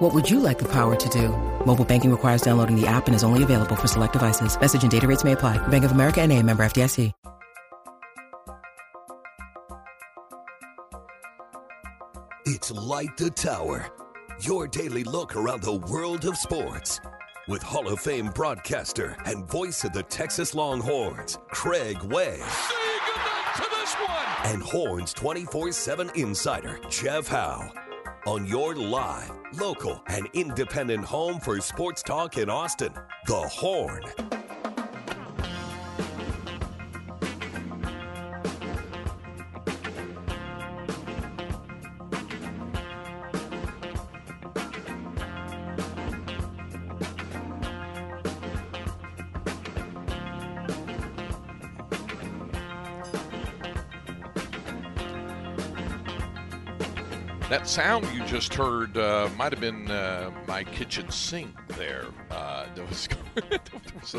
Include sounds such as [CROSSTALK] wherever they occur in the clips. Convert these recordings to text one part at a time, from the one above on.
What would you like the power to do? Mobile banking requires downloading the app and is only available for select devices. Message and data rates may apply. Bank of America and a member FDIC. It's Light the Tower, your daily look around the world of sports. With Hall of Fame broadcaster and voice of the Texas Longhorns, Craig Way. And Horns 24 7 insider, Jeff Howe. On your live, local, and independent home for sports talk in Austin, The Horn. That sound you just heard uh, might have been uh, my kitchen sink there. Uh, [LAUGHS] was, was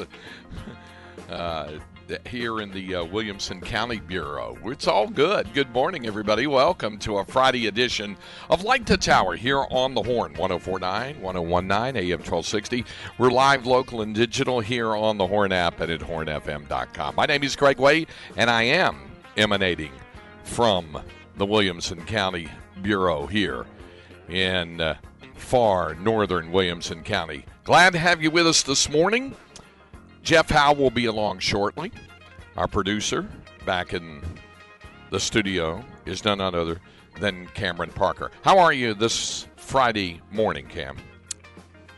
a, uh, here in the uh, Williamson County Bureau. It's all good. Good morning, everybody. Welcome to a Friday edition of Light the Tower here on the Horn 1049, 1019, AM 1260. We're live, local, and digital here on the Horn app and at hornfm.com. My name is Craig Way, and I am emanating from the Williamson County Bureau here in uh, far northern Williamson County. Glad to have you with us this morning. Jeff Howe will be along shortly. Our producer back in the studio is none other than Cameron Parker. How are you this Friday morning, Cam?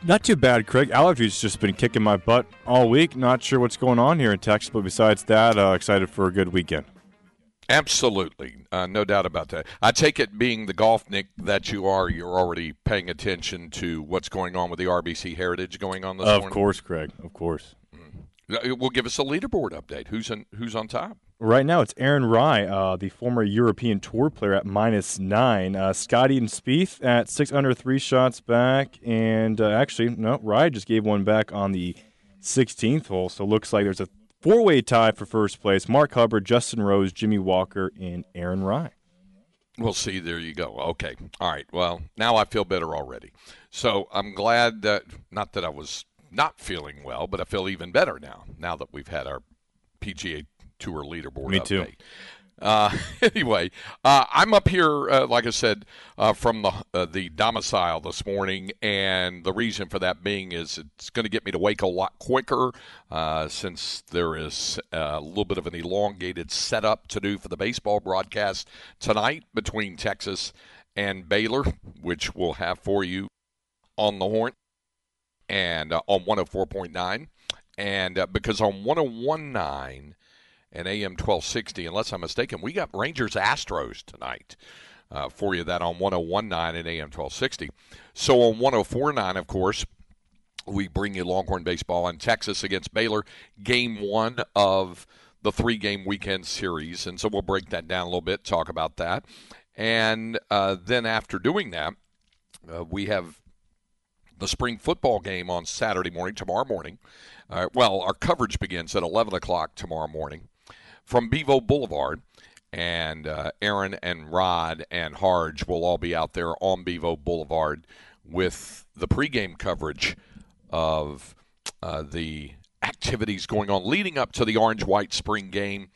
Not too bad, Craig. Allergies just been kicking my butt all week. Not sure what's going on here in Texas, but besides that, uh, excited for a good weekend. Absolutely, uh, no doubt about that. I take it, being the golf nick that you are, you're already paying attention to what's going on with the RBC Heritage going on this of morning. Of course, Craig. Of course. Mm-hmm. It will give us a leaderboard update. Who's on, who's on top? Right now, it's Aaron Rai, uh, the former European Tour player, at minus nine. Uh, Scotty and Spieth at six under, three shots back, and uh, actually, no, Rye just gave one back on the 16th hole. So looks like there's a Four way tie for first place Mark Hubbard, Justin Rose, Jimmy Walker, and Aaron Rai. We'll see. There you go. Okay. All right. Well, now I feel better already. So I'm glad that, not that I was not feeling well, but I feel even better now, now that we've had our PGA Tour leaderboard Me update. too. Uh, [LAUGHS] anyway, uh, I'm up here, uh, like I said, uh, from the uh, the domicile this morning, and the reason for that being is it's going to get me to wake a lot quicker, uh, since there is a little bit of an elongated setup to do for the baseball broadcast tonight between Texas and Baylor, which we'll have for you on the horn and on 104.9, and because on 101.9 and AM 1260, unless I'm mistaken. We got Rangers Astros tonight uh, for you, that on 1019 and AM 1260. So on 1049, of course, we bring you Longhorn Baseball in Texas against Baylor, game one of the three game weekend series. And so we'll break that down a little bit, talk about that. And uh, then after doing that, uh, we have the spring football game on Saturday morning, tomorrow morning. Uh, well, our coverage begins at 11 o'clock tomorrow morning from Bevo Boulevard. And uh, Aaron and Rod and Harge will all be out there on Bevo Boulevard with the pregame coverage of uh, the activities going on leading up to the orange white spring game,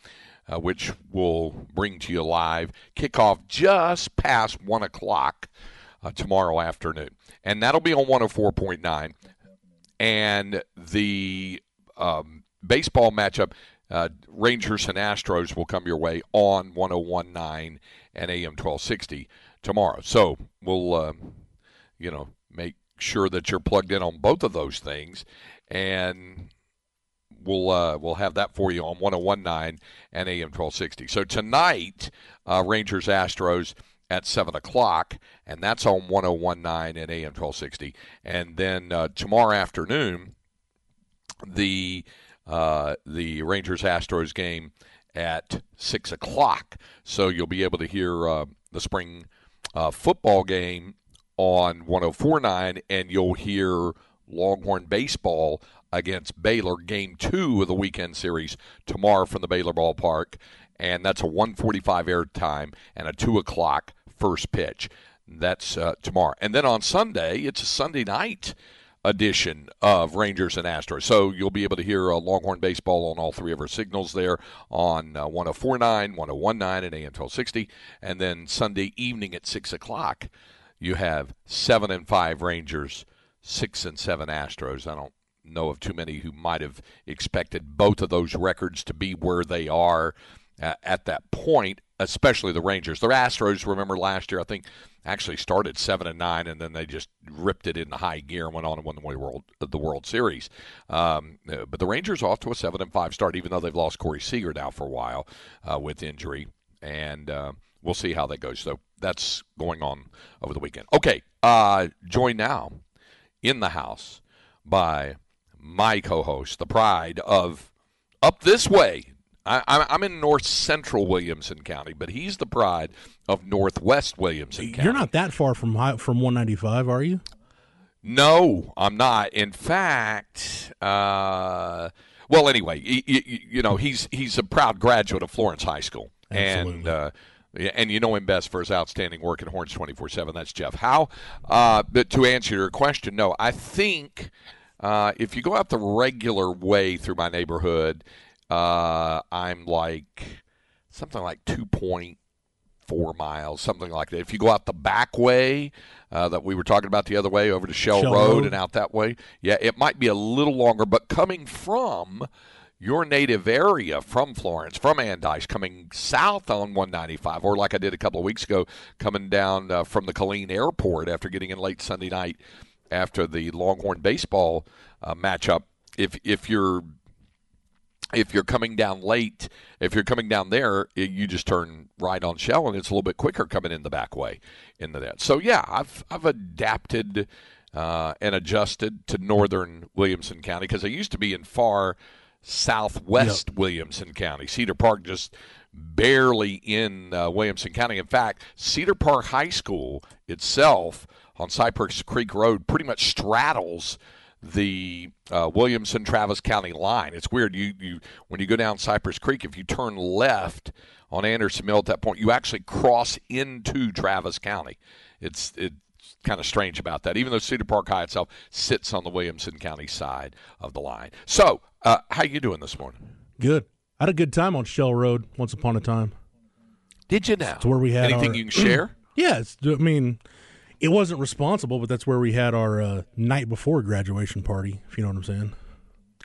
uh, which we'll bring to you live. Kickoff just past 1 o'clock uh, tomorrow afternoon. And that'll be on 104.9. And the um, baseball matchup uh, Rangers and Astros will come your way on 1019 and AM 1260 tomorrow. So we'll, uh, you know, make sure that you're plugged in on both of those things, and we'll uh, we'll have that for you on 1019 and AM 1260. So tonight, uh, Rangers Astros at 7 o'clock, and that's on 1019 and AM 1260. And then uh, tomorrow afternoon, the uh, the Rangers Astros game at 6 o'clock. So you'll be able to hear uh, the spring uh, football game on 1049, and you'll hear Longhorn baseball against Baylor, game two of the weekend series tomorrow from the Baylor ballpark, and that's a 145 air time and a 2 o'clock first pitch. That's uh, tomorrow. And then on Sunday, it's a Sunday night edition of Rangers and Astros. So you'll be able to hear uh, Longhorn baseball on all three of our signals there on uh, 1049, 1019, and AM 1260. And then Sunday evening at 6 o'clock, you have 7 and 5 Rangers, 6 and 7 Astros. I don't know of too many who might have expected both of those records to be where they are uh, at that point, especially the Rangers. The Astros, remember last year, I think actually started seven and nine, and then they just ripped it into high gear and went on and won the World the World Series. Um, uh, but the Rangers off to a seven and five start, even though they've lost Corey Seager now for a while uh, with injury, and uh, we'll see how that goes. So that's going on over the weekend. Okay, uh, joined now in the house by my co-host, the pride of up this way. I, am in north central Williamson County, but he's the pride of northwest Williamson County. You're not that far from from 195, are you? No, I'm not. In fact, uh, well, anyway, you, you, you, know, he's he's a proud graduate of Florence High School, Absolutely. and uh, and you know him best for his outstanding work at Horns 24/7. That's Jeff Howe. Uh, but to answer your question, no, I think uh, if you go out the regular way through my neighborhood, uh, I'm like something like 2.4 miles, something like that. If you go out the back way uh, that we were talking about the other way over to Shell, Shell Road, Road. and out that way, yeah, it might be a little longer. But coming from your native area from Florence, from Andice, coming south on 195, or like I did a couple of weeks ago, coming down uh, from the Killeen Airport after getting in late Sunday night after the Longhorn baseball uh, matchup. If if you're if you're coming down late, if you're coming down there, you just turn right on Shell, and it's a little bit quicker coming in the back way into that. So yeah, I've I've adapted uh, and adjusted to northern Williamson County because I used to be in far southwest yep. Williamson County. Cedar Park just barely in uh, Williamson County. In fact, Cedar Park High School itself on Cypress Creek Road pretty much straddles the uh, Williamson Travis County line. It's weird. You you when you go down Cypress Creek, if you turn left on Anderson Mill at that point, you actually cross into Travis County. It's it's kind of strange about that, even though Cedar Park High itself sits on the Williamson County side of the line. So, uh, how you doing this morning? Good. I had a good time on Shell Road once upon a time. Did you now? It's where we had anything our, you can share. [CLEARS THROAT] yeah, I mean, it wasn't responsible, but that's where we had our uh, night before graduation party. If you know what I'm saying.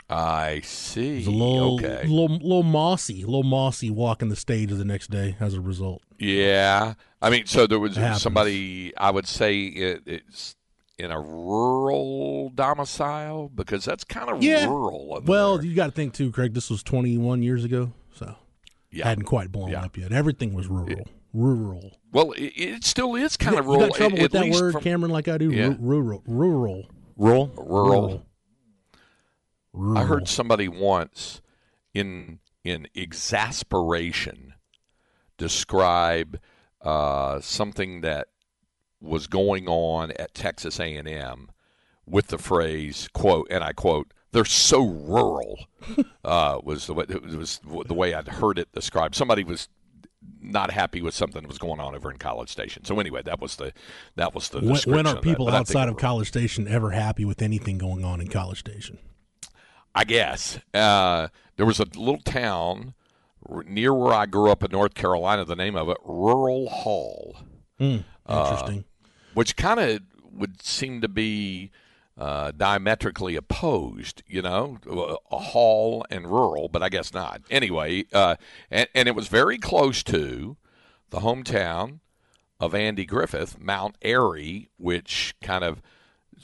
I see. It was a little, okay. little, little mossy, little mossy walking the stage the next day as a result. Yeah, I mean, so there was It happens. somebody. I would say it, it's in a rural domicile because that's kind of Yeah. rural. Well, there. you got to think too, Craig. This was 21 years ago, so yeah. hadn't quite blown Yeah. up yet. Everything was rural, rural. Well, it, it still is kind of rural. You got trouble with that word, from Cameron, like I do. Yeah. Ru- Rural, rural, rural. rural. I heard somebody once in in exasperation describe uh, something that was going on at Texas A&M with the phrase quote and I quote they're so rural [LAUGHS] uh, was the way it was the way I'd heard it described. Somebody was not happy with something that was going on over in College Station. So anyway, that was the that was the When, description when are people outside of College Station ever happy with anything going on in College Station? I guess. Uh, there was a little town r- near where I grew up in North Carolina, the name of it, Rural Hall, Uh, interesting. which kind of would seem to be uh, diametrically opposed, you know, a hall and rural, but I guess not. Anyway, uh, and, and it was very close to the hometown of Andy Griffith, Mount Airy, which kind of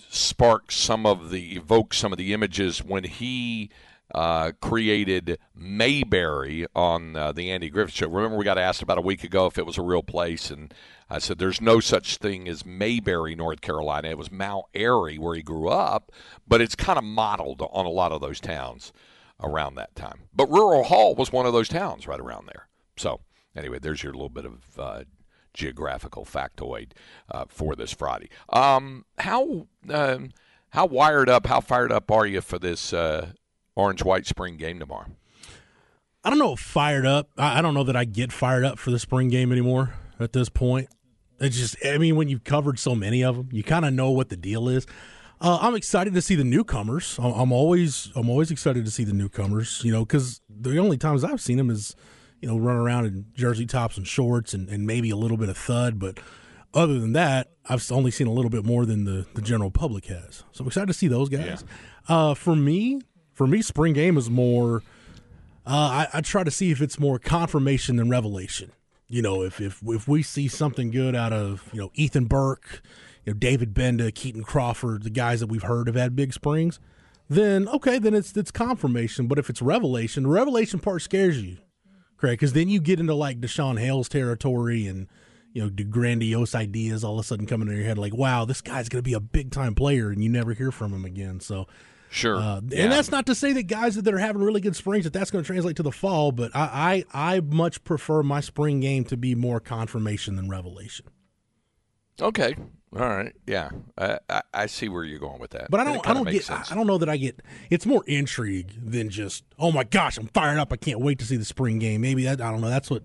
sparked some of the evoked some of the images when he uh, created Mayberry on uh, the Andy Griffith Show. Remember, we got asked about a week ago if it was a real place, and I said there's no such thing as Mayberry, North Carolina. It was Mount Airy where he grew up, but it's kind of modeled on a lot of those towns around that time. But Rural Hall was one of those towns right around there. So anyway, there's your little bit of uh, geographical factoid uh, for this Friday. Um, how um, how wired up, how fired up are you for this uh, orange white spring game tomorrow? I don't know, fired up. I, I don't know that I get fired up for the spring game anymore at this point. It's just, I mean, when you've covered so many of them, you kind of know what the deal is. Uh, I'm excited to see the newcomers. I'm, always, I'm always excited to see the newcomers. You know, because the only times I've seen them is, you know, run around in jersey tops and shorts and, and maybe a little bit of thud. But other than that, I've only seen a little bit more than the, the general public has. So I'm excited to see those guys. Yeah. Uh, for me, for me, spring game is more. Uh, I, I, try to see if it's more confirmation than revelation. You know, if if if we see something good out of you know Ethan Burke, you know David Gbenda, Keaton Crawford, the guys that we've heard have had big springs, then okay, then it's it's confirmation. But if it's revelation, the revelation part scares you, Craig, because then you get into like Deshaun Hale's territory and you know, grandiose ideas all of a sudden coming in your head, like, wow, this guy's going to be a big time player, and you never hear from him again. So Sure. Uh, yeah. And that's not to say that guys that are having really good springs that that's going to translate to the fall, but I, I I much prefer my spring game to be more confirmation than revelation. Okay. All right. Yeah. I, I, I see where you're going with that. But I don't I don't get sense. I don't know that I get it's more intrigue than just oh my gosh, I'm fired up. I can't wait to see the spring game. Maybe that I don't know. That's what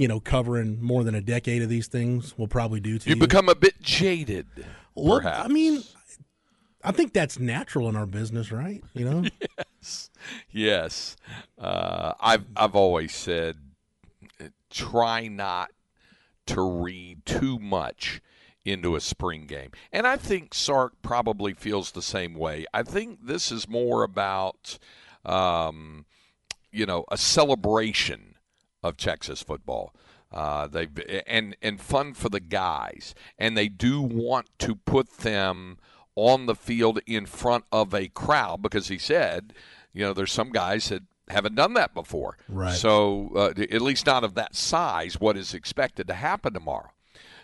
you know, covering more than a decade of these things will probably do to you. You become a bit jaded. Well, perhaps. I mean, I think that's natural in our business, right? You know. [LAUGHS] yes, yes. Uh, I've I've always said, try not to read too much into a spring game, and I think Sark probably feels the same way. I think this is more about, um, you know, a celebration of Texas football. Uh, they and and fun for the guys, and they do want to put them on the field in front of a crowd because he said, you know, there's some guys that haven't done that before. Right. So uh, at least not of that size, what is expected to happen tomorrow.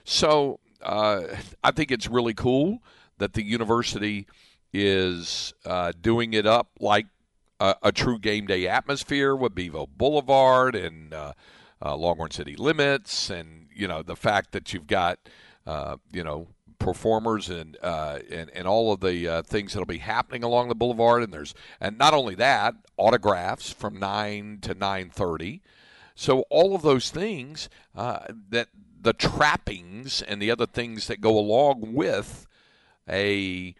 So uh, I think it's really cool that the university is uh, doing it up like a, a, true game day atmosphere with Bevo Boulevard and uh, uh, Longhorn City Limits, and you know the fact that you've got uh, you know performers and uh, and and all of the uh, things that'll be happening along the boulevard. And there's and not only that, autographs from nine to nine thirty. So all of those things uh, that the trappings and the other things that go along with a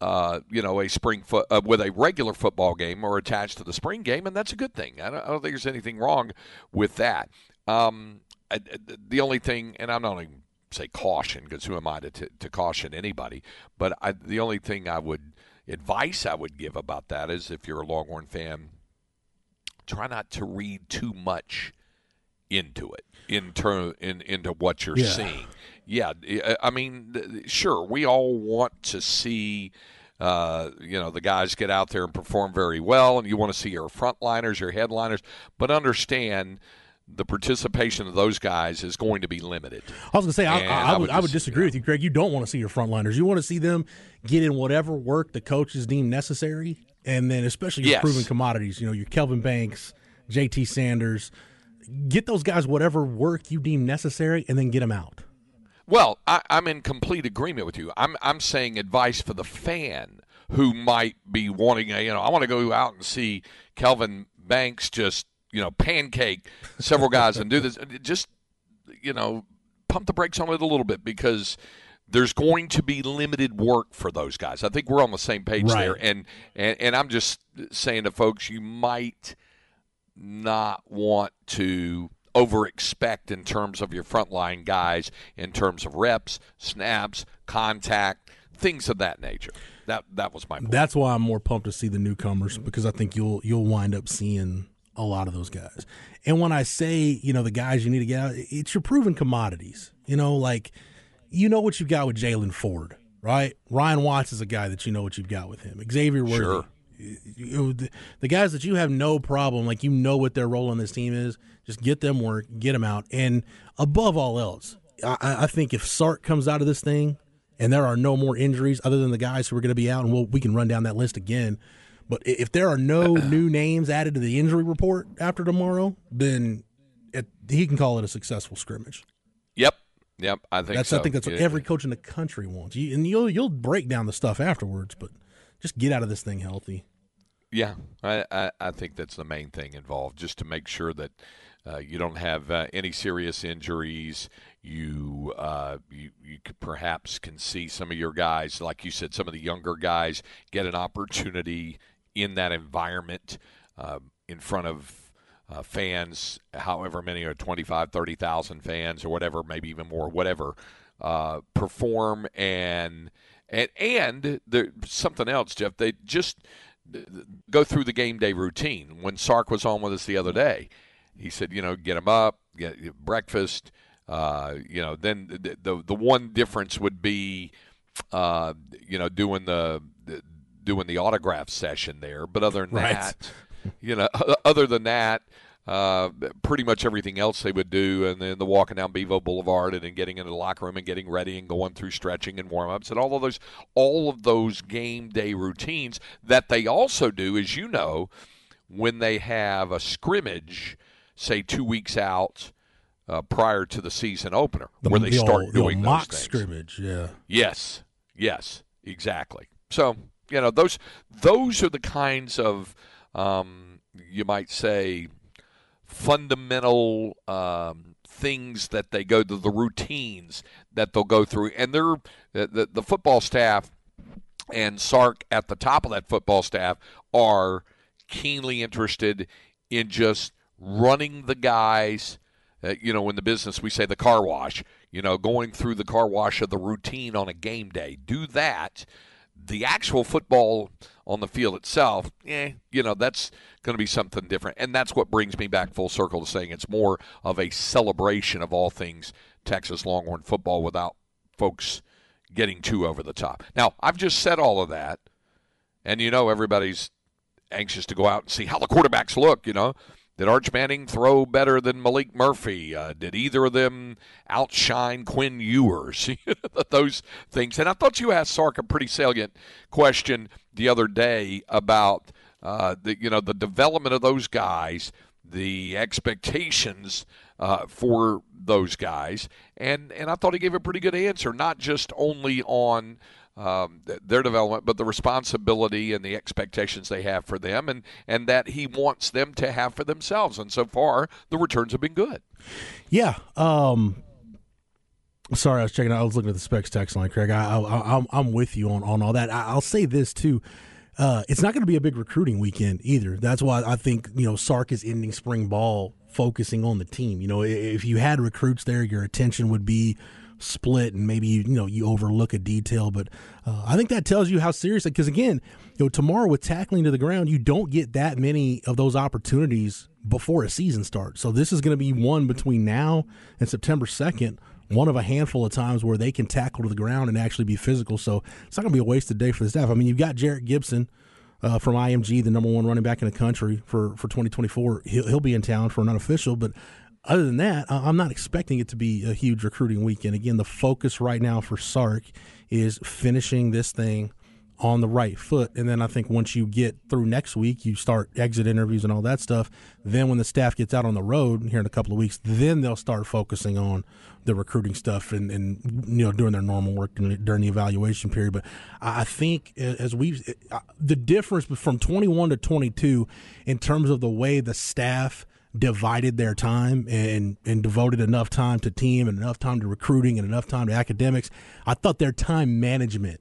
uh, you know, a spring foot uh, with a regular football game or attached to the spring game, and that's a good thing. I don't, I don't think there's anything wrong with that. Um, I, the only thing, and I'm not even say caution because who am I to, to, to caution anybody? But I, the only thing I would advice I would give about that is if you're a Longhorn fan, try not to read too much into it in turn in, into what you're yeah. seeing. Yeah, I mean, sure, we all want to see. Uh, you know the guys get out there and perform very well, and you want to see your frontliners, your headliners, but understand the participation of those guys is going to be limited. I was going to say, I, I, I, would, I would disagree with you, Craig. You don't want to see your frontliners. You want to see them get in whatever work the coaches deem necessary, and then especially your yes. proven commodities. You know, your Kelvin Banks, J.T. Sanders. Get those guys whatever work you deem necessary, and then get them out. Well, I, I'm in complete agreement with you. I'm I'm saying advice for the fan who might be wanting a you know I want to go out and see Kelvin Banks just you know, pancake several guys and do this. [LAUGHS] Just, you know, pump the brakes on it a little bit because there's going to be limited work for those guys. I think we're on the same page right. there. And, and and I'm just saying to folks, you might not want to over expect in terms of your frontline guys, in terms of reps, snaps, contact, things of that nature. That that was my point. That's why I'm more pumped to see the newcomers because I think you'll you'll wind up seeing a lot of those guys. And when I say, you know, the guys you need to get out, it's your proven commodities. You know, like you know what you've got with Jaylan Ford, right? Ryan Watts is a guy that you know what you've got with him. Xavier Worthy. Sure. You, the, guys that you have no problem, like you know what their role on this team is, just get them work, get them out. And above all else, I, I think if Sark comes out of this thing and there are no more injuries other than the guys who are going to be out, and we'll, we can run down that list again But if there are no [CLEARS THROAT] new names added to the injury report after tomorrow, then it, he can call it a successful scrimmage. Yep. Yep, I think that's so. I think that's what Yeah. every coach in the country wants. You, and you'll you'll break down the stuff afterwards, but just get out of this thing healthy. Yeah, I, I, I think that's the main thing involved, just to make sure that uh, you don't have uh, any serious injuries. You, uh, you you perhaps can see some of your guys, like you said, some of the younger guys get an opportunity in that environment uh, in front of uh, fans, however many are 25, 30,000 fans or whatever, maybe even more, whatever, uh, perform and and and there, something else, Jeff. They just go through the game day routine. When Sark was on with us the other day, he said, you know, get them up, get breakfast. Uh, you know, then the, the the one difference would be, uh, you know, doing the, the doing the autograph session there. But other than Right. that, you know, [LAUGHS] other than that, uh, pretty much everything else they would do, and then the walking down Bevo Boulevard, and then getting into the locker room and getting ready and going through stretching and warm ups, and all of those, all of those game day routines that they also do, as you know, when they have a scrimmage, say two weeks out. Uh, prior to the season opener, The, where they the start old, the doing mock things. scrimmage. Yeah, Yes, yes, exactly. So you know those those are the kinds of um, you might say fundamental um, things that they go to the routines that they'll go through, and they're the, the, football staff and Sark at the top of that football staff are keenly interested in just running the guys. Uh, you know, in the business, we say the car wash. You know, going through the car wash of the routine on a game day. Do that. The actual football on the field itself, eh, you know, that's going to be something different. And that's what brings me back full circle to saying it's more of a celebration of all things Texas Longhorn football without folks getting too over the top. Now, I've just said all of that, and you know everybody's anxious to go out and see how the quarterbacks look. You know, did Arch Manning throw better than Maalik Murphy? Uh, did either of them outshine Quinn Ewers? [LAUGHS] Those things. And I thought you asked Sark a pretty salient question the other day about uh, the you know the development of those guys, the expectations uh, for those guys, and and I thought he gave a pretty good answer, not just only on um, their development, but the responsibility and the expectations they have for them, and and that he wants them to have for themselves. And so far, the returns have been good. yeah. Um, sorry, I was checking. out. I was looking at the specs text line, Craig. I, I, I'm I'm with you on on all that. I, I'll say this too. Uh, it's not going to be a big recruiting weekend either. That's why I think you know Sark is ending spring ball focusing on the team. You know, if you had recruits there, your attention would be split, and maybe you, you know you overlook a detail. But uh, I think that tells you how serious. Because again, you know, tomorrow with tackling to the ground, you don't get that many of those opportunities before a season starts. So this is going to be one between now and September second one of a handful of times where they can tackle to the ground and actually be physical. So it's not going to be a wasted day for the staff. I mean, you've got Jerrick Gibson uh, from IMG, the number one running back in the country for, for 2024. He'll, he'll be in town for an unofficial, but other than that, I'm not expecting it to be a huge recruiting weekend. Again, the focus right now for Sark is finishing this thing on the right foot. And then I think once you get through next week, you start exit interviews and all that stuff. Then when the staff gets out on the road here in a couple of weeks, then they'll start focusing on the recruiting stuff and, and you know doing their normal work during, the evaluation period. But I I think as we the difference from 21 to 22 in terms of the way the staff divided their time and and devoted enough time to team and enough time to recruiting and enough time to academics. I thought their time management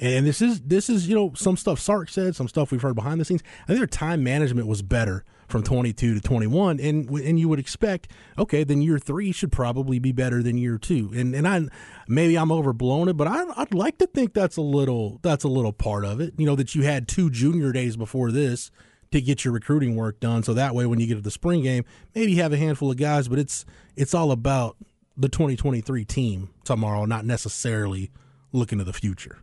and this is this is you know some stuff Sark said, some stuff we've heard behind the scenes. I think their time management was better from 22 to 21, and and you would expect okay, then year three should probably be better than year two. And and I maybe I'm overblowing it, but I, I'd like to think that's a little that's a little part of it. You know that you had two junior days before this to get your recruiting work done, so that way when you get to the spring game, maybe have a handful of guys, but it's it's all about the 2023 team tomorrow, not necessarily looking to the future.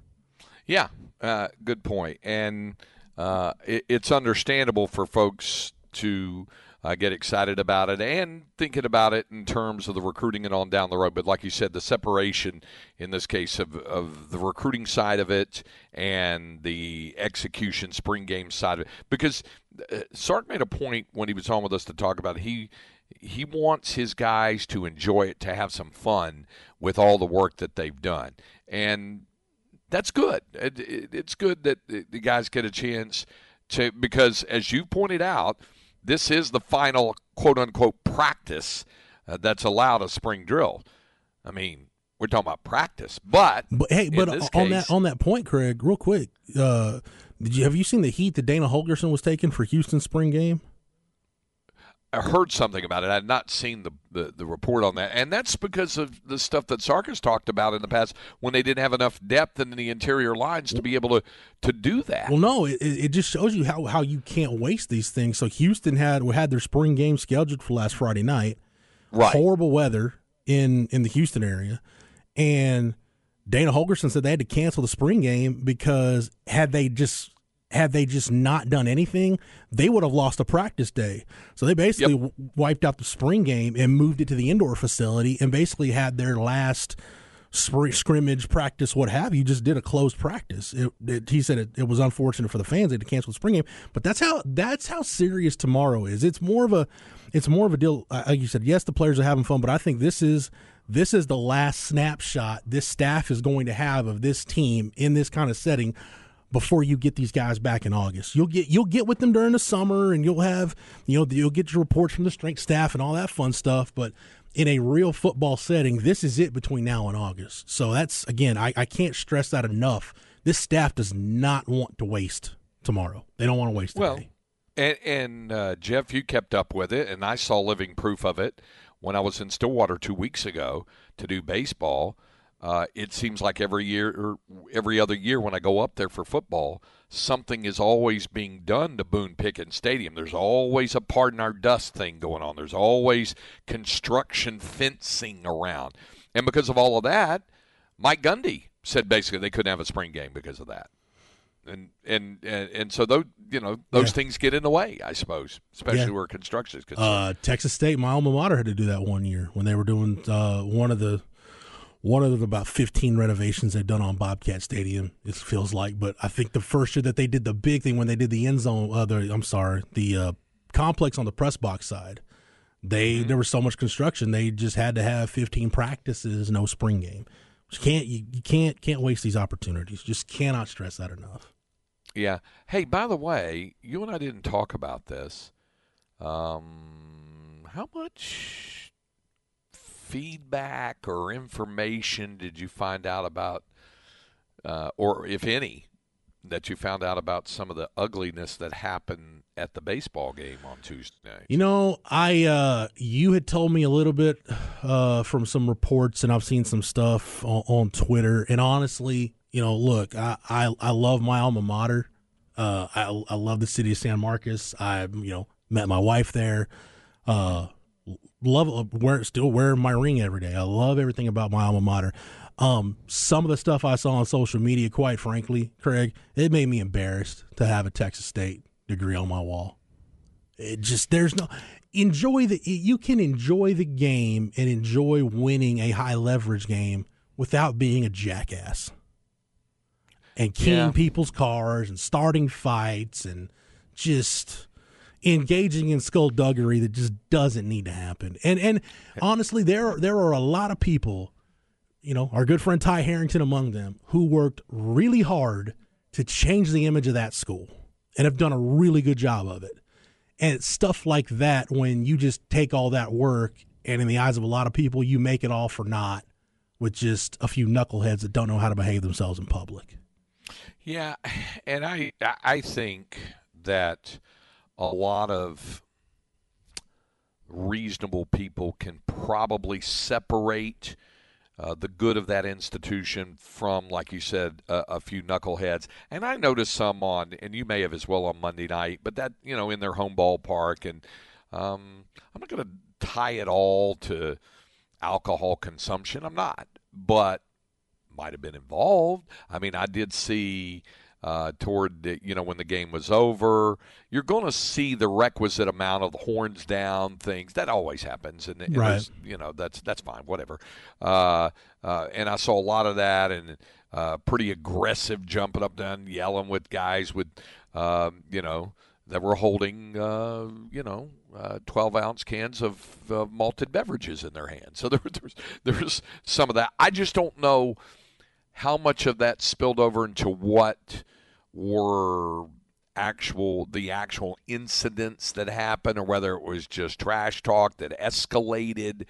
Yeah, uh, good point. And uh, it, it's understandable for folks to uh, get excited about it and thinking about it in terms of the recruiting and on down the road. But like you said, the separation in this case of, of the recruiting side of it and the execution spring game side of it. Because uh, Sark made a point when he was on with us to talk about it. he he wants his guys to enjoy it, to have some fun with all the work that they've done. And that's good. It, it, it's good that the guys get a chance to because as you pointed out – this is the final quote unquote practice uh, that's allowed a spring drill. I mean, we're talking about practice, but but hey, but on case, that on that point, Craig, real quick, uh, did you have you seen the heat that Dana Holgorsen was taking for Houston spring game? I heard something about it. I had not seen the, the, the, report on that. And that's because of the stuff that Sarkis talked about in the past when they didn't have enough depth in the interior lines to be able to, to do that. Well, no, it, it just shows you how, how you can't waste these things. So Houston had had their spring game scheduled for last Friday night. Right. Horrible weather in, in the Houston area. And Dana Holgorsen said they had to cancel the spring game because had they just had they just not done anything, they would have lost a practice day. So they basically yep. w- wiped out the spring game and moved it to the indoor facility and basically had their last spring scrimmage practice, what have you, just did a closed practice. It, it, he said it, it, was unfortunate for the fans they had to cancel the spring game, but that's how that's how serious tomorrow is. It's more of a it's more of a deal. Uh, like you said, yes, the players are having fun, but I think this is this is the last snapshot this staff is going to have of this team in this kind of setting before you get these guys back in August. You'll get you'll get with them during the summer, and you'll have you know you'll get your reports from the strength staff and all that fun stuff. But in a real football setting, this is it between now and August. So that's again, I, I can't stress that enough. This staff does not want to waste tomorrow. They don't want to waste well, And, and uh, Jeff, you kept up with it, and I saw living proof of it when I was in Stillwater two weeks ago to do baseball. Uh, it seems like every year or every other year when I go up there for football, something is always being done to Boone Pickens Stadium. There's always a pardon our dust thing going on. There's always construction fencing around. And because of all of that, Mike Gundy said basically they couldn't have a spring game because of that. And and and, and so those you know those yeah. things get in the way, I suppose, especially yeah. where construction is concerned. Uh, Texas State, my alma mater, had to do that one year when they were doing uh, one of the one of the about 15 renovations they've done on Bobcat Stadium. It feels like, but I think the first year that they did the big thing when they did the end zone, uh, the, I'm sorry, the uh, complex on the press box side, they mm-hmm. there was so much construction they just had to have 15 practices, no spring game. Just can't you, you can't can't waste these opportunities. Just cannot stress that enough. Yeah. Hey, by the way, you and I didn't talk about this. Um, how much feedback or information did you find out about, uh, or if any, that you found out about some of the ugliness that happened at the baseball game on Tuesday night? You know, I uh, you had told me a little bit uh, from some reports, and I've seen some stuff on, on, Twitter. And honestly, you know, look, I I, I love my alma mater. Uh, I I love the city of San Marcos. I you know met my wife there. Uh, love wear still wearing my ring every day. I love everything about my alma mater. Um, some of the stuff I saw on social media, quite frankly, Craig, it made me embarrassed to have a Texas State degree on my wall. It just there's no enjoy the you can enjoy the game and enjoy winning a high leverage game without being a jackass and keying yeah. people's cars and starting fights and just engaging in skullduggery that just doesn't need to happen. And and honestly, there there are a lot of people, you know, our good friend Ty Harrington among them, who worked really hard to change the image of that school and have done a really good job of it. And stuff like that when you just take all that work and in the eyes of a lot of people, you make it all for naught with just a few knuckleheads that don't know how to behave themselves in public. Yeah, and I I think that a lot of reasonable people can probably separate uh, the good of that institution from, like you said, a, a, few knuckleheads. And I noticed some on, and you may have as well on Monday night, but that, you know, in their home ballpark. And um, I'm not going to tie it all to alcohol consumption. I'm not. But might have been involved. I mean, I did see uh, toward the, you know when the game was over. You're going to see the requisite amount of the horns down things. That always happens, and, and right. you know that's that's fine, whatever. Uh, uh, and I saw a lot of that, and uh, pretty aggressive jumping up down, yelling with guys with um, you know that were holding uh, you know uh, 12 ounce cans of uh, malted beverages in their hands. So [LAUGHS] there, there's there's some of that. I just don't know how much of that spilled over into what were actual the actual incidents that happened or whether it was just trash talk that escalated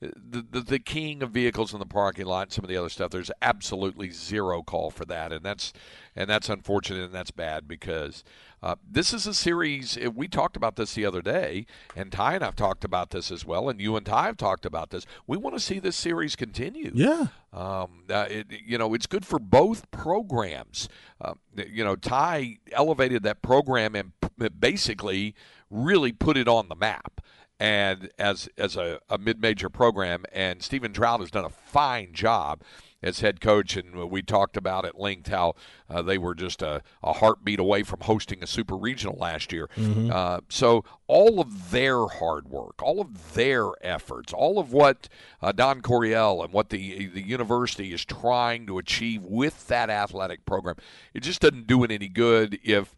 the, the, the keying of vehicles in the parking lot and some of the other stuff there's absolutely zero call for that and that's and that's unfortunate and that's bad because uh, this is a series. We talked about this the other day, and Ty and I've talked about this as well, and you and Ty have talked about this. We want to see this series continue. Yeah. Um, uh, it, you know, it's good for both programs. Uh, you know, Ty elevated that program and basically really put it on the map and as as a, a mid-major program and Steven Trout has done a fine job as head coach, and we talked about at length how uh, they were just a, a, heartbeat away from hosting a super regional last year. Mm-hmm. Uh, so all of their hard work, all of their efforts, all of what uh, Don Coryell and what the the university is trying to achieve with that athletic program, it just doesn't do it any good if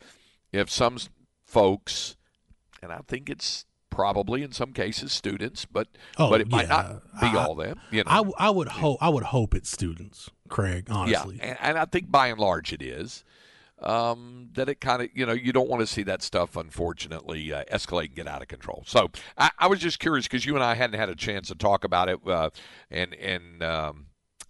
if some folks, and I think it's probably in some cases students, but oh, but it might not be I, all them. You know? I, I would hope I would hope it's students, Craig. Honestly, yeah, and, and I think by and large it is. Um, that it kind of you know you don't want to see that stuff unfortunately uh, escalate and get out of control. So I, I was just curious because you and I hadn't had a chance to talk about it, uh, and and. Um,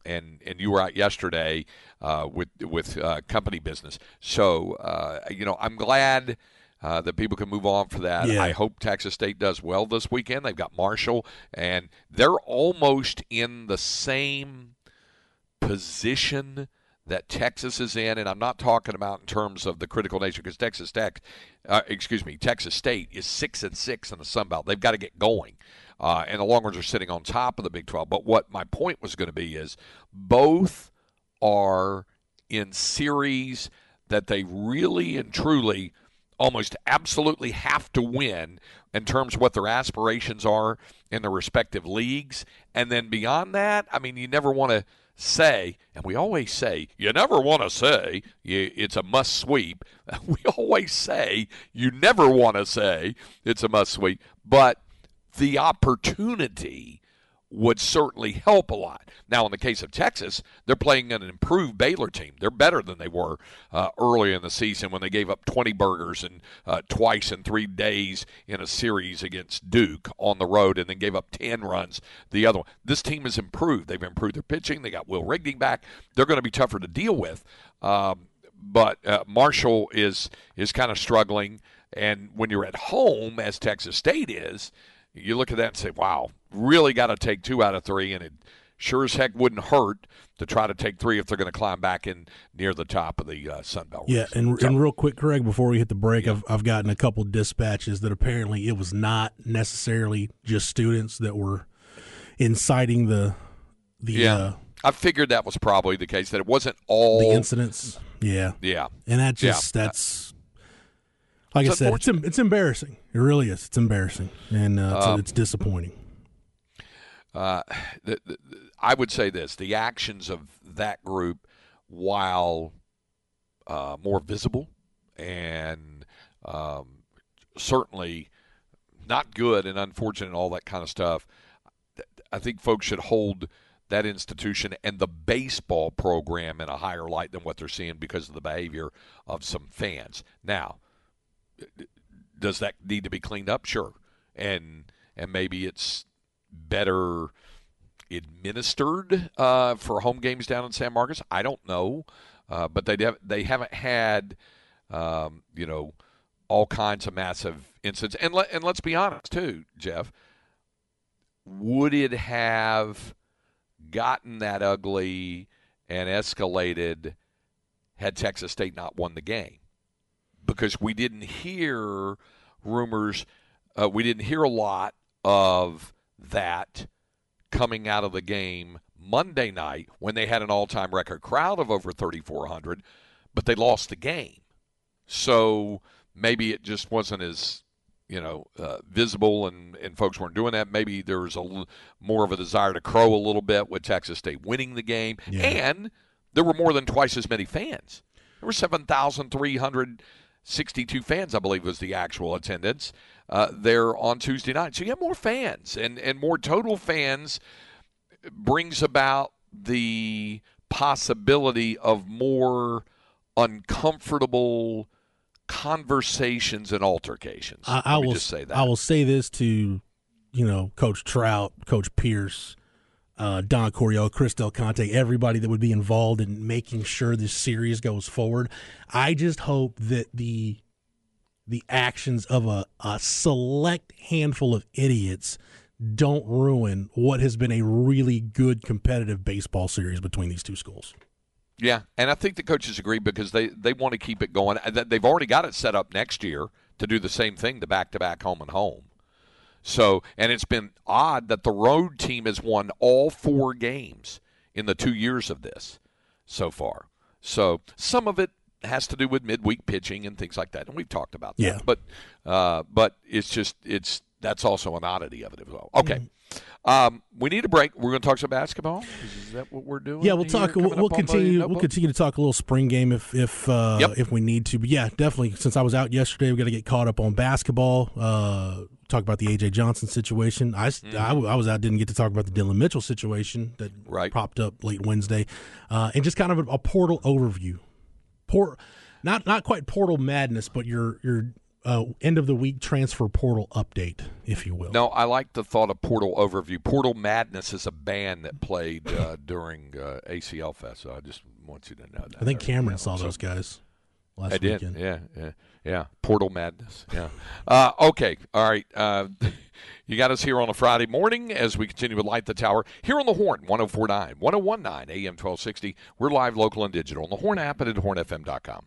and and you were out yesterday uh, with with uh, company business. So uh, you know, I'm glad uh, that people can move on for that. Yeah. I hope Texas State does well this weekend. They've got Marshall, and they're almost in the same position that Texas is in, and I'm not talking about in terms of the critical nature because Texas Tech, uh, excuse me, Texas State is six and six in the Sun Belt. They've got to get going, uh, and the Longhorns are sitting on top of the Big 12. But what my point was going to be is both are in series that they really and truly almost absolutely have to win in terms of what their aspirations are in their respective leagues. And then beyond that, I mean, you never want to say, and we always say, you never want to say you, it's a must sweep. [LAUGHS] We always say, you never want to say it's a must sweep. But the opportunity would certainly help a lot. Now, in the case of Texas, they're playing an improved Baylor team. They're better than they were uh, early in the season when they gave up 20 burgers and uh, twice in three days in a series against Duke on the road, and then gave up 10 runs the other one. This team has improved. They've improved their pitching. They got Will Rigney back. They're going to be tougher to deal with. Um, but uh, Marshall is is kind of struggling, and when you're at home, as Texas State is, you look at that and say, "Wow, really got to take two out of three, and it sure as heck wouldn't hurt to try to take three if they're going to climb back in near the top of the uh, Sun Belt. Yeah, and, so, and real quick, Craig, before we hit the break, yeah. I've, I've gotten a couple dispatches that apparently it was not necessarily just students that were inciting the the. Yeah. Uh, I figured that was probably the case that it wasn't all the incidents. Yeah, yeah, and that just yeah. that's like it's I said, it's, it's embarrassing. It really is. It's embarrassing, and uh, it's, um, it's disappointing. Uh, [SIGHS] the, the, I would say this: the actions of that group, while uh, more visible and um, certainly not good and unfortunate and all that kind of stuff, I think folks should hold that institution and the baseball program in a higher light than what they're seeing because of the behavior of some fans. Now, does that need to be cleaned up? Sure, and and maybe it's better administered uh, for home games down in San Marcos. I don't know, uh, but they have, they haven't had um, you know all kinds of massive incidents. And let, and let's be honest too, Jeff. Would it have gotten that ugly and escalated had Texas State not won the game? Because we didn't hear rumors, uh, we didn't hear a lot of that coming out of the game Monday night when they had an all time record crowd of over 3,400. but they lost the game. So maybe it just wasn't as you know uh, visible, and, and folks weren't doing that. Maybe there was a l- more of a desire to crow a little bit with Texas State winning the game, Yeah. and there were more than twice as many fans. There were seven thousand three hundred sixty-two fans, I believe, was the actual attendance uh, there on Tuesday night. So you have more fans, and and more total fans brings about the possibility of more uncomfortable conversations and altercations. I, I will just say that. I will say this to you know Coach Trout, Coach Pierce, uh, Don Coryell, Chris Del Conte, everybody that would be involved in making sure this series goes forward. I just hope that the the actions of a, a select handful of idiots don't ruin what has been a really good competitive baseball series between these two schools. Yeah, and I think the coaches agree because they, they want to keep it going. They've already got it set up next year to do the same thing, the back to back home and home. So, and it's been odd that the road team has won all four games in the two years of this so far. So, some of it has to do with midweek pitching and things like that, and we've talked about that. Yeah. But, uh, but it's just it's that's also an oddity of it as well. Okay. Um, we need a break. We're going to talk some basketball. Is that what we're doing? Yeah, we'll talk. We'll, we'll up on the continue. We'll continue to talk a little spring game if if uh, Yep. if we need to. But yeah, definitely. Since I was out yesterday, we got to get caught up on basketball. Uh, talk about the AJ Johnson situation. I I was out, didn't get to talk about the Dillon Mitchell situation that Mm-hmm. Right. popped up late Wednesday, uh, and just kind of a, a portal overview. Port, not not quite portal madness, but your your uh, end of the week transfer portal update, if you will. No, I like the thought of Portal Overview. Portal Madness is a band that played uh, during uh, ACL Fest, so I just want you to know that. I think Cameron saw those guys last I did. weekend. Yeah, yeah, yeah. Portal Madness. Yeah. [LAUGHS] uh, okay. All right. Uh, [LAUGHS] you got us here on a Friday morning as we continue to Light the Tower here on the Horn 1049, 1019 AM 1260. We're live, local, and digital on the Horn app and at hornfm.com.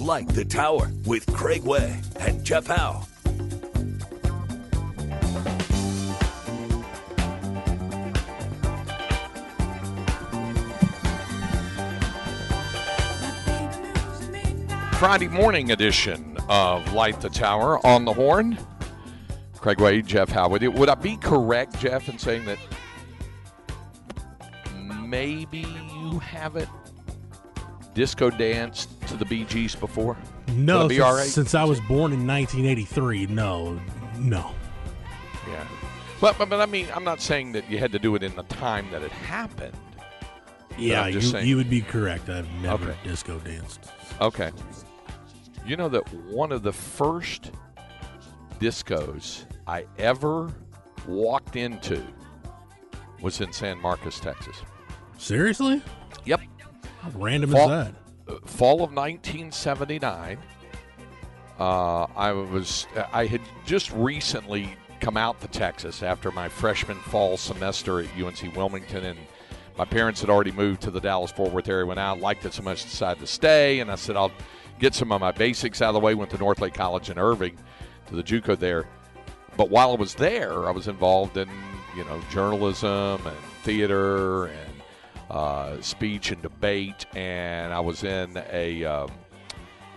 Light the Tower with Craig Way and Jeff Howe. Friday morning edition of Light the Tower on the Horn. Craig Wade, Jeff Howard. Would I be correct, Jeff, in saying that maybe you haven't disco danced to the Bee Gees before? No, since, right? since I was born in 1983, no, no. Yeah. But, but, but I mean, I'm not saying that you had to do it in the time that it happened. Yeah, you, saying- you would be correct. I've never Okay. disco danced. Okay. You know that one of the first discos I ever walked into was in San Marcos, Texas. Seriously? Yep. How random Fall- is that? Fall of 1979. Uh, I was I had just recently come out to Texas after my freshman fall semester at UNC Wilmington, and my parents had already moved to the Dallas Fort Worth area. When I liked it so much, decided to stay, and I said I'll get some of my basics out of the way. Went to North Lake College in Irving, to the JUCO there. But while I was there, I was involved in you know journalism and theater and uh, speech and debate, and I was in a um,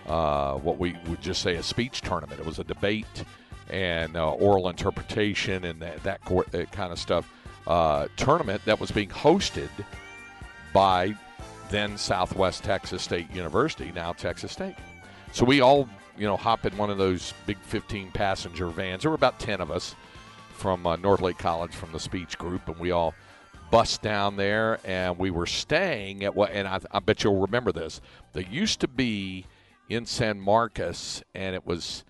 uh, what we would just say a speech tournament. It was a debate and uh, oral interpretation and that, that cor- uh, kind of stuff uh, tournament that was being hosted by then Southwest Texas State University, now Texas State. So we all, you know, hop in one of those big 15 passenger vans. There were about 10 of us from uh, North Lake College from the speech group, and we all bust down there, and we were staying at what, and I, I bet you'll remember this. There used to be in San Marcos, and it was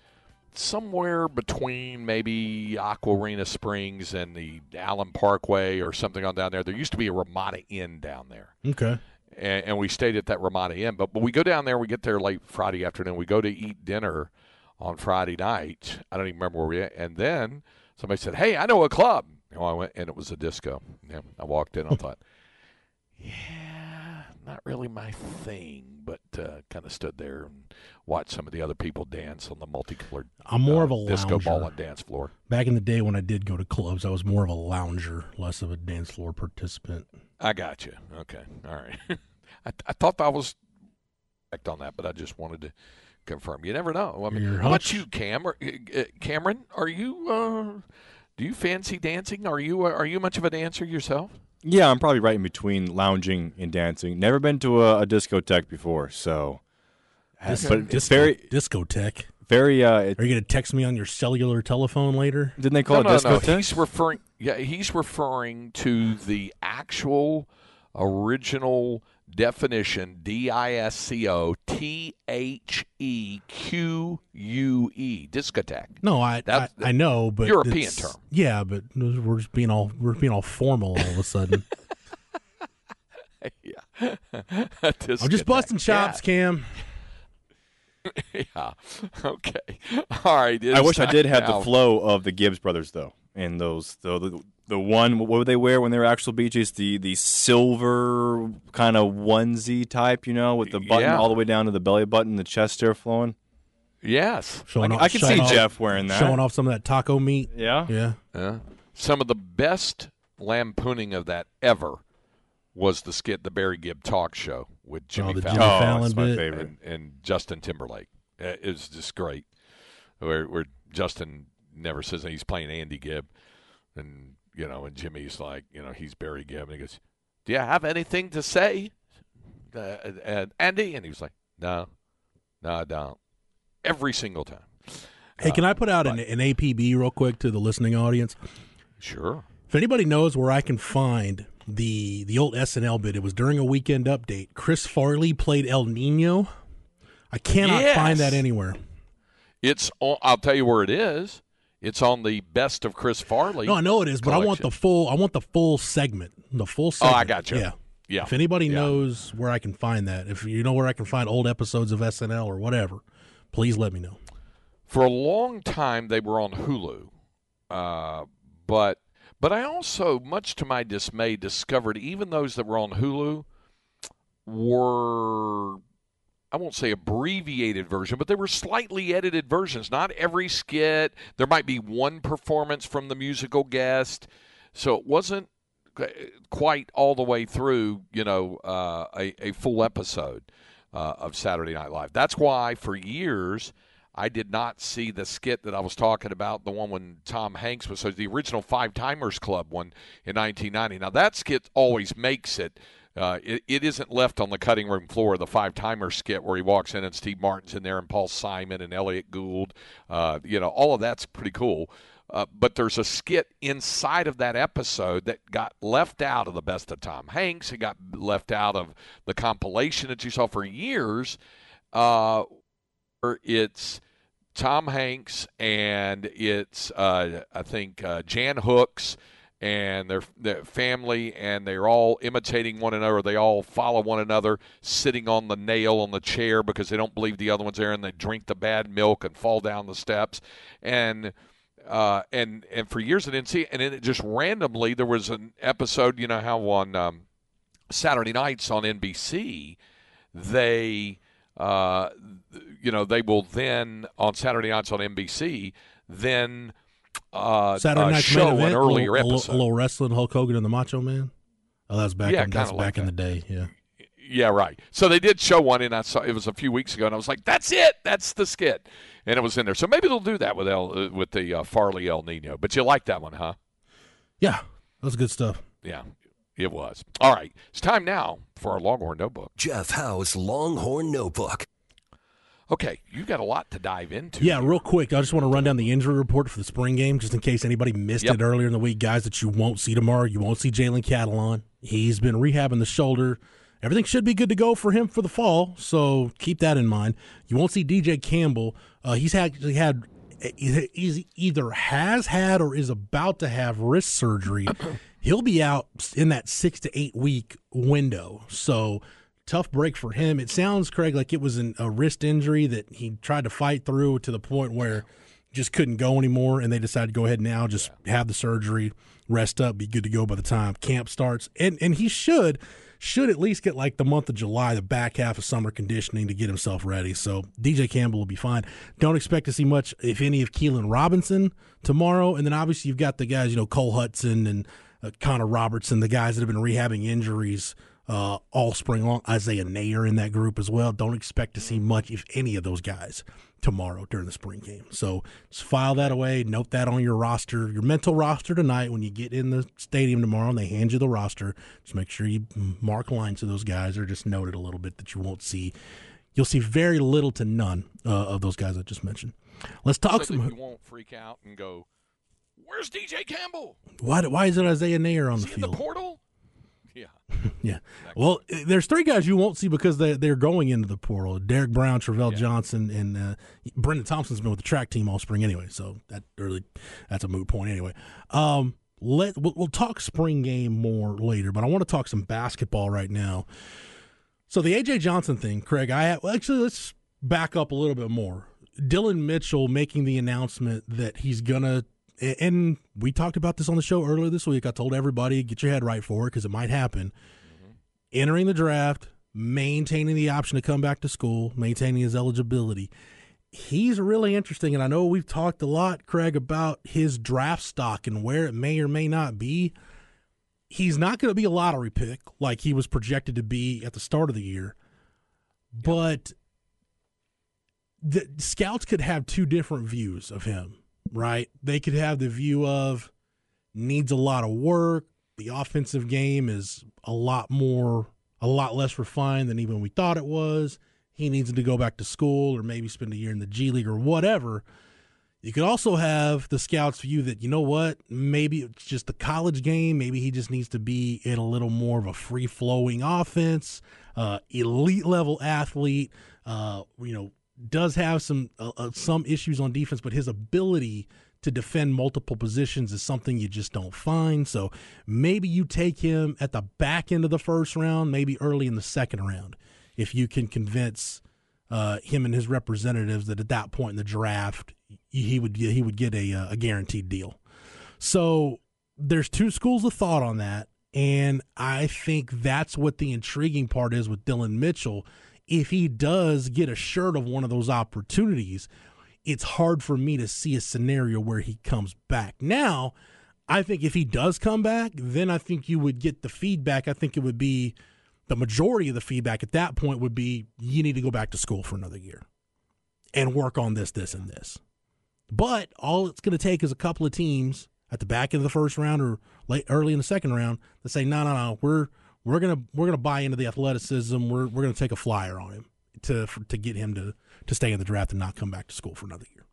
somewhere between maybe Aquarena Springs and the Allen Parkway or something on down there. There used to be a Ramada Inn down there Okay. and, and we stayed at that Ramada Inn. But but we go down there. We get there late Friday afternoon. We go to eat dinner on Friday night. I don't even remember where we at. And then somebody said, "Hey, I know a club." You know, I went and it was a disco. Yeah, I walked in. I thought, [LAUGHS] yeah, not really my thing, but uh, kind of stood there and watched some of the other people dance on the multicolored. I'm more uh, of a disco lounger. ball and dance floor. Back in the day when I did go to clubs, I was more of a lounger, less of a dance floor participant. I got you. Okay, all right. [LAUGHS] I, I thought I was correct on that, but I just wanted to confirm. You never know. I mean, about you, Cam? Or, uh, uh, Cameron, are you? Uh, do you fancy dancing? Are you? Are you much of a dancer yourself? Yeah, I'm probably right in between lounging and dancing. Never been to a, a discotheque before, so. Dis- but it's disco, very, discotheque. very. Uh, it, Are you going to text me on your cellular telephone later? didn't they call no, it no, no. discotheque? He's referring. Yeah, he's referring to the actual original definition: D I S C O T H E Q U E, discotheque. No, I I, I know, but European term. Yeah, but we're just being all we're being all formal all of a sudden. [LAUGHS] yeah, [LAUGHS] I'm just busting chops, Cam. [LAUGHS] Yeah. Okay. All right. I wish I did have now- the flow of the Gibbs brothers though, and those the the, the one what would they wear when they were actual Bee Gees? The the silver kind of onesie type, you know, with the button Yeah. all the way down to the belly button, the chest hair flowing. Yes. Showing I, off, I can see off- Jeff wearing that. showing off some of that taco meat. Yeah. Yeah, Yeah. Some of the best lampooning of that ever was the skit, the Barry Gibb talk show with oh, Jimmy the Fallon Jimmy Oh, Fallon that's my bit. favorite. and, and Justin Timberlake. It was just great. Where, where Justin never says that he's playing Andy Gibb, and you know, and Jimmy's like, you know, he's Barry Gibb, and he goes, "Do you have anything to say, uh, and Andy?" And he was like, "No, no, I don't." Every single time. Hey, can Uh, I put out an, an APB real quick to the listening audience? Sure. If anybody knows where I can find the the old SNL bit, it was during a weekend update. Chris Farley played El Nino. I cannot Yes. find that anywhere. It's I'll tell you where it is. It's on the best of Chris Farley. No, I know it is, but I want the full. I want the full segment. The full Oh. I got you. Yeah. Yeah. If anybody Yeah. knows where I can find that, if you know where I can find old episodes of SNL or whatever, please let me know. For a long time, they were on Hulu, uh, but but I also, much to my dismay, discovered even those that were on Hulu were I won't say abbreviated version, but they were slightly edited versions. Not every skit. There might be one performance from the musical guest, so it wasn't quite all the way through. You know, uh, a, a full episode uh, of Saturday Night Live. That's why for years. I did not see the skit that I was talking about, the one when Tom Hanks was so the original Five Timers Club one in 1990. Now that skit always makes it. Uh, it, it isn't left on the cutting room floor of the Five Timers skit where he walks in and Steve Martin's in there and Paul Simon and Elliott Gould. Uh, you know, all of that's pretty cool. Uh, but there's a skit inside of that episode that got left out of the best of Tom Hanks. It got left out of the compilation that you saw for years. Uh, it's Tom Hanks and it's uh, I think uh, Jan Hooks and their their family and they're all imitating one another. They all follow one another, sitting on the nail on the chair because they don't believe the other one's there, and they drink the bad milk and fall down the steps and. Uh, and and for years I didn't see it, and then it just randomly there was an episode. You know how on um, Saturday nights on NBC, they uh, you know they will then on Saturday nights on NBC then uh, Saturday uh, night's show main event, an earlier little, a little- episode. a little wrestling, Hulk Hogan and the Macho Man. Oh, that's back. Yeah, in, that's like back in the day. Yeah. Yeah, right. So they did show one, and I saw it was a few weeks ago, and I was like, "That's it, that's the skit," and it was in there. So maybe they'll do that with El uh, with the uh, Farley El Nino. But you like that one, huh? Yeah, that's good stuff. Yeah, it was. All right, it's time now for our Longhorn Notebook. Jeff Howe's Longhorn Notebook. Okay, you got a lot to dive into. Yeah, real quick, I just want to run down the injury report for the spring game, just in case anybody missed Yep. it earlier in the week. Guys that you won't see tomorrow, you won't see Jalen Catalon. He's been rehabbing the shoulder. Everything should be good to go for him for the fall, so keep that in mind. You won't see DJ Campbell. Uh, he's actually had, he's either has had or is about to have wrist surgery. [CLEARS THROAT] He'll be out in that six to eight week window. So tough break for him. It sounds, Craig, like it was an, a wrist injury that he tried to fight through to the point where just couldn't go anymore, and they decided to go ahead now, just have the surgery, rest up, be good to go by the time camp starts, and and he should should at least get like the month of July, the back half of summer conditioning to get himself ready. So DJ Campbell will be fine. Don't expect to see much, if any, of Keilan Robinson tomorrow, and then obviously you've got the guys, you know, Cole Hudson and uh, Connor Robertson, the guys that have been rehabbing injuries uh, all spring long. Isaiah Neyor in that group as well. Don't expect to see much, if any, of those guys tomorrow during the spring game. So just file that away. Note that on your roster, your mental roster tonight when you get in the stadium tomorrow and they hand you the roster. Just make sure you mark lines to those guys or just note it a little bit that you won't see. You'll see very little to none uh, of those guys I just mentioned. Let's talk so some. You won't freak out and go, "Where's DJ Campbell? Why? Why is it Isaiah Neyor on Is the field? the portal?" [LAUGHS] Yeah. Well, uh, there's three guys you won't see because they they're going into the portal. Derek Brown, Travell Yeah. Johnson, and uh, Brenen Thompson's been with the track team all spring anyway, so that really that's a moot point anyway. Um, let we'll, we'll talk spring game more later, but I want to talk some basketball right now. So the AJ Johnson thing, Craig. I well, actually let's back up a little bit more. Dillon Mitchell making the announcement that he's gonna, and we talked about this on the show earlier this week. I told everybody get your head right for it because it might happen. Mm-hmm. Entering the draft, maintaining the option to come back to school, maintaining his eligibility. He's really interesting, and I know we've talked a lot, Craig, about his draft stock and where it may or may not be. He's not going to be a lottery pick like he was projected to be at the start of the year, but the scouts could have two different views of him, right? They could have the view of needs a lot of work. The offensive game is a lot more, a lot less refined than even we thought it was. He needs to go back to school or maybe spend a year in the G League or whatever. You could also have the scouts view that, you know what, maybe it's just the college game. Maybe he just needs to be in a little more of a free flowing offense, uh, elite level athlete, uh, you know, does have some uh, uh, some issues on defense, but his ability to defend multiple positions is something you just don't find. So maybe you take him at the back end of the first round, maybe early in the second round, if you can convince uh, him and his representatives that at that point in the draft he would he would get a uh, a guaranteed deal. So there's two schools of thought on that, and I think that's what the intriguing part is with Dillon Mitchell. If he does get assured of one of those opportunities, it's hard for me to see a scenario where he comes back. Now, I think if he does come back, then I think you would get the feedback. I think it would be the majority of the feedback at that point would be you need to go back to school for another year and work on this, this, and this. But all it's going to take is a couple of teams at the back end of the first round or late early in the second round that say, no, no, no, we're we're gonna we're gonna buy into the athleticism. We're we're gonna take a flyer on him to for, to get him to to stay in the draft and not come back to school for another year.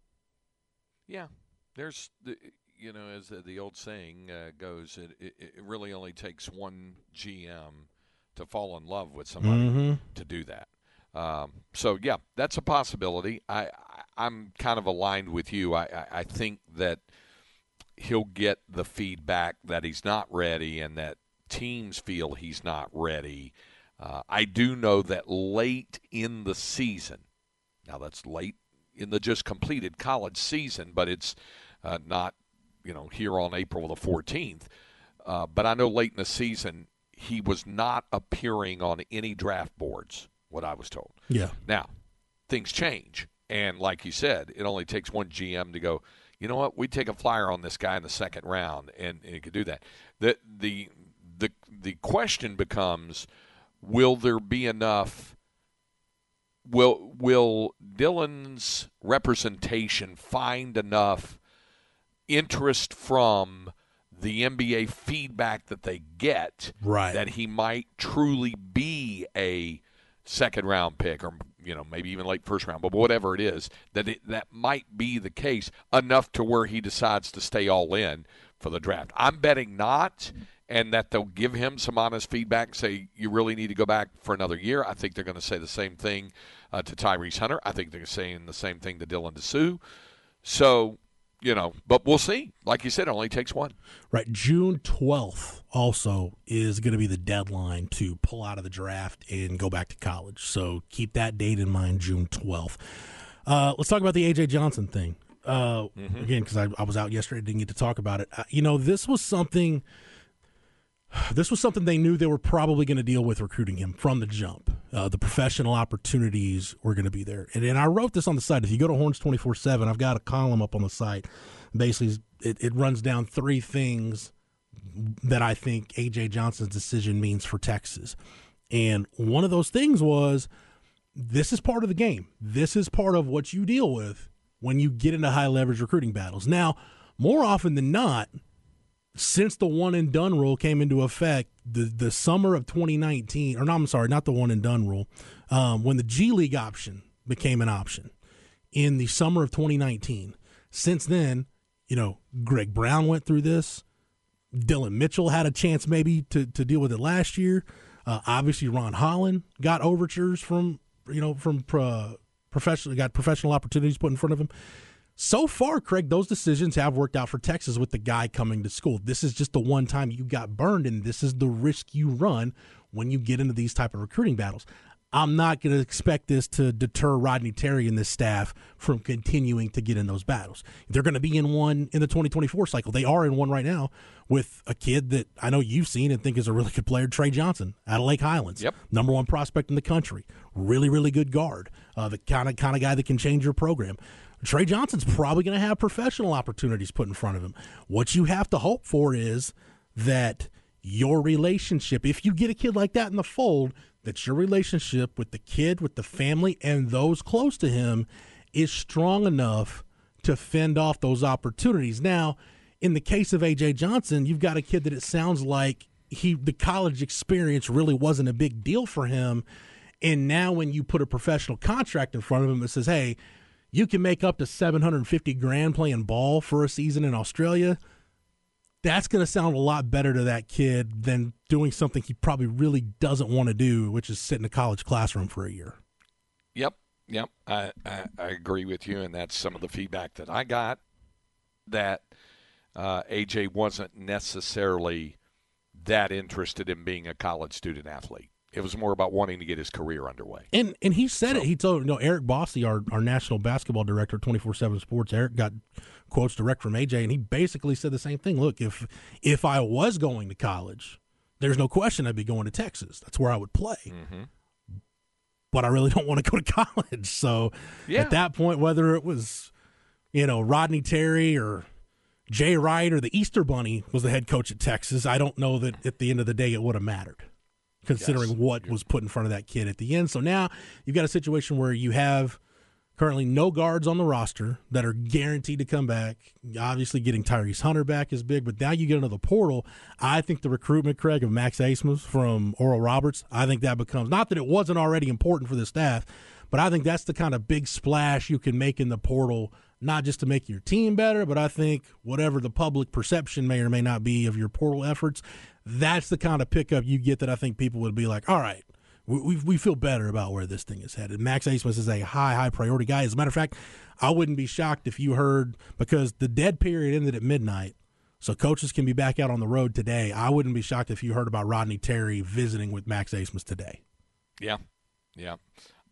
Yeah, there's the you know as the, the old saying uh, goes, it, it it really only takes one GM to fall in love with somebody Mhm. to do that. Um, so yeah, that's a possibility. I, I I'm kind of aligned with you. I, I I think that he'll get the feedback that he's not ready and that teams feel he's not ready. Uh, I do know that late in the season, now that's late in the just completed college season, but it's uh, not, you know, here on April the 14th. Uh, but I know late in the season, he was not appearing on any draft boards, what I was told. Yeah. Now, things change. And like you said, it only takes one GM to go, you know what, we take a flyer on this guy in the second round, and, and he could do that. The, the, the, the question becomes will there be enough? Will, will Dillon's representation find enough interest from the NBA feedback that they get Right. that he might truly be a second round pick or you know maybe even late first round but whatever it is that it, that might be the case enough to where he decides to stay all in for the draft i'm betting not and that they'll give him some honest feedback say you really need to go back for another year i think they're going to say the same thing uh, to tyrese hunter i think they're saying the same thing to dylan Disu. so you know, but we'll see. Like you said, it only takes one. Right. June 12th also is going to be the deadline to pull out of the draft and go back to college. So keep that date in mind, June 12th. Uh, let's talk about the A.J. Johnson thing. Uh, Again, because I, I was out yesterday, didn't get to talk about it. Uh, you know, this was something. [SIGHS] This was something they knew they were probably going to deal with recruiting him from the jump. Uh, the professional opportunities were going to be there. And, and I wrote this on the site. If you go to Horns 24 7, I've got a column up on the site. Basically, it, it runs down three things that I think AJ Johnson's decision means for Texas. And one of those things was this is part of the game. This is part of what you deal with when you get into high leverage recruiting battles. Now, more often than not, since the one and done rule came into effect, the the summer of 2019, or no, I'm sorry, not the one and done rule, um, when the G League option became an option in the summer of 2019. Since then, you know, Greg Brown went through this. Dillon Mitchell had a chance maybe to, to deal with it last year. Uh, obviously, Ron Holland got overtures from you know from uh, professional got professional opportunities put in front of him. So far, Craig, those decisions have worked out for Texas with the guy coming to school. This is just the one time you got burned, and this is the risk you run when you get into these type of recruiting battles. I'm not going to expect this to deter Rodney Terry and this staff from continuing to get in those battles. They're going to be in one in the 2024 cycle. They are in one right now with a kid that I know you've seen and think is a really good player, Tre Johnson, out of Lake Highlands. Yep. Number one prospect in the country. Really, really good guard. Uh, the kind of kind of guy that can change your program. Tre Johnson's probably going to have professional opportunities put in front of him. What you have to hope for is that your relationship, if you get a kid like that in the fold, that your relationship with the kid, with the family, and those close to him is strong enough to fend off those opportunities. Now, in the case of AJ Johnson, you've got a kid that it sounds like he the college experience really wasn't a big deal for him. And now when you put a professional contract in front of him that says, "Hey, you can make up to 750 grand playing ball for a season in Australia," that's going to sound a lot better to that kid than doing something he probably really doesn't want to do, which is sit in a college classroom for a year. Yep, yep. I, I, I agree with you, and that's some of the feedback that I got that uh, AJ wasn't necessarily that interested in being a college student athlete. It was more about wanting to get his career underway. And and he said it. He told you know Eric Bossi, our, our national basketball director, twenty four seven Sports. Eric got quotes direct from AJ, and he basically said the same thing. Look, if if I was going to college, there's no question I'd be going to Texas. That's where I would play. Mm-hmm. But I really don't want to go to [LAUGHS] college. So Yeah. at that point, whether it was you know Rodney Terry or Jay Wright or the Easter Bunny was the head coach at Texas, I don't know that at the end of the day it would have mattered considering Yes. what was put in front of that kid at the end. So now you've got a situation where you have currently no guards on the roster that are guaranteed to come back. Obviously, getting Tyrese Hunter back is big, but now you get into the portal. I think the recruitment, Craig, of Max Abmas from Oral Roberts, I think that becomes not that it wasn't already important for the staff, but I think that's the kind of big splash you can make in the portal. Not just to make your team better, but I think whatever the public perception may or may not be of your portal efforts, that's the kind of pickup you get that I think people would be like, all right, we, we, we feel better about where this thing is headed. Max Abmas is a high, high priority guy. As a matter of fact, I wouldn't be shocked if you heard because the dead period ended at midnight, so coaches can be back out on the road today. I wouldn't be shocked if you heard about Rodney Terry visiting with Max Abmas today. Yeah, yeah.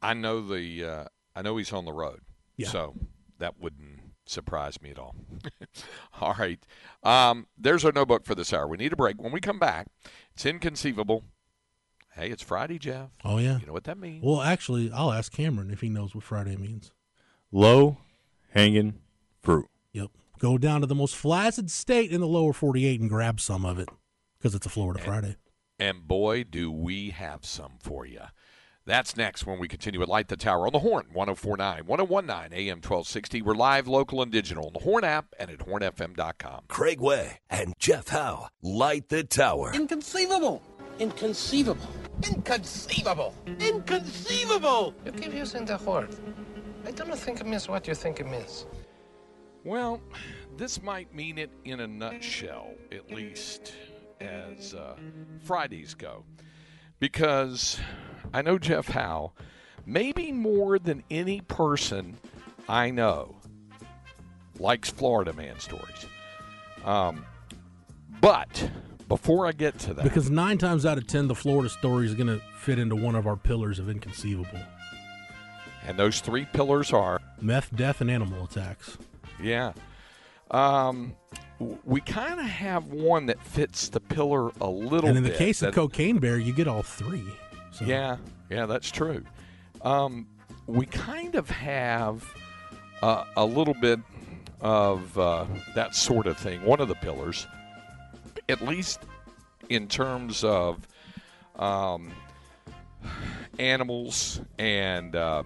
I know the. Uh, I know he's on the road. Yeah. So that wouldn't surprise me at all. [LAUGHS] all right. Um, there's our notebook for this hour. We need a break. When we come back, it's inconceivable. Hey, it's Friday, Jeff. Oh yeah. You know what that means? Well, actually, I'll ask Cameron if he knows what Friday means. Low hanging fruit. Yep. Go down to the most flaccid state in the lower 48 and grab some of it because it's a Florida Friday. And boy, do we have some for you. That's next when we continue with Light the Tower on the Horn, 1049, 1019 AM 1260. We're live, local, and digital on the Horn app and at hornfm.com. Craig Way and Jeff Howe light the tower. Inconceivable. Inconceivable. Inconceivable. Inconceivable. You keep using the word. I don't think it means what you think it means. Well, this might mean it in a nutshell, at least as uh, Fridays go. Because I know Jeff Howe, maybe more than any person I know, likes Florida man stories. Um, but before I get to that, Because nine times out of ten, the Florida story is going to fit into one of our pillars of inconceivable and those three pillars are meth, death, and animal attacks. Yeah. Um, we kind of have one that fits the pillar a little bit. And in the bit. case of that- Cocaine Bear, you get all three. So. Yeah, yeah, that's true. Um, we kind of have uh, a little bit of uh, that sort of thing. One of the pillars, at least in terms of um, animals and uh,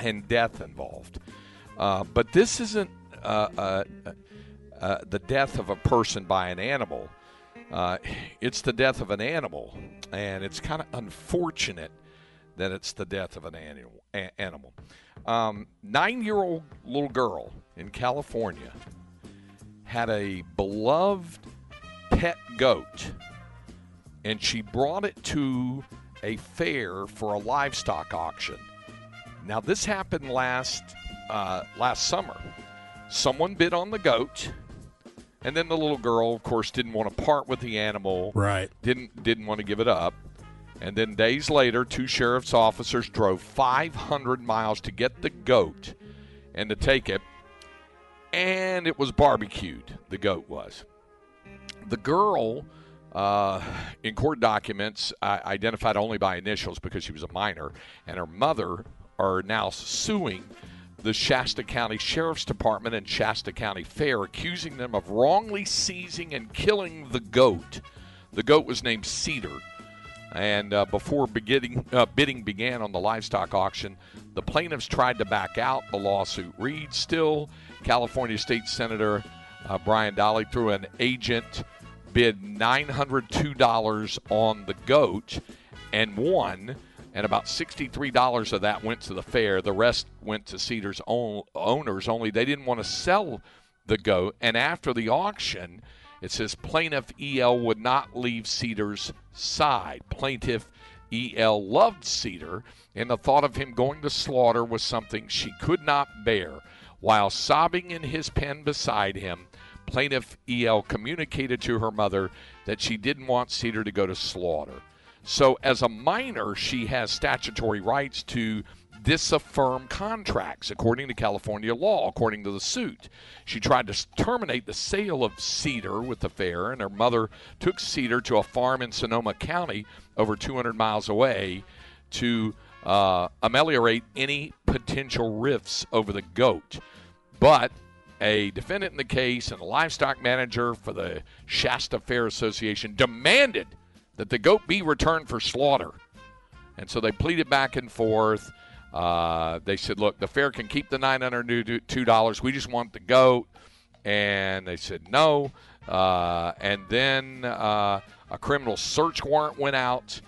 and death involved. Uh, but this isn't uh, uh, the death of a person by an animal. Uh, it's the death of an animal, and it's kind of unfortunate that it's the death of an animal. Animal. Um, nine-year-old little girl in California had a beloved pet goat, and she brought it to a fair for a livestock auction. Now, this happened last uh, last summer. Someone bid on the goat, and then the little girl, of course, didn't want to part with the animal. Right. Didn't didn't want to give it up. And then days later, two sheriff's officers drove 500 miles to get the goat and to take it, and it was barbecued. The goat was. The girl, uh, in court documents, uh, identified only by initials because she was a minor, and her mother are now suing the Shasta County Sheriff's Department and Shasta County Fair, accusing them of wrongly seizing and killing the goat. The goat was named Cedar. And uh, before beginning, uh, bidding began on the livestock auction, the plaintiffs tried to back out. The lawsuit reads still. California State Senator uh, Brian Dahle, through an agent, bid $902 on the goat and won. And about $63 of that went to the fair. The rest went to Cedar's own owners, only they didn't want to sell the goat. And after the auction, it says plaintiff EL would not leave Cedar's side. Plaintiff EL loved Cedar, and the thought of him going to slaughter was something she could not bear. While sobbing in his pen beside him, plaintiff EL communicated to her mother that she didn't want Cedar to go to slaughter. So, as a minor, she has statutory rights to disaffirm contracts according to California law, according to the suit. She tried to terminate the sale of Cedar with the fair, and her mother took Cedar to a farm in Sonoma County, over 200 miles away, to uh, ameliorate any potential rifts over the goat. But a defendant in the case and a livestock manager for the Shasta Fair Association demanded that the goat be returned for slaughter. And so they pleaded back and forth. Uh, they said, look, the fair can keep the $902. We just want the goat. And they said no. Uh, and then uh, a criminal search warrant went out.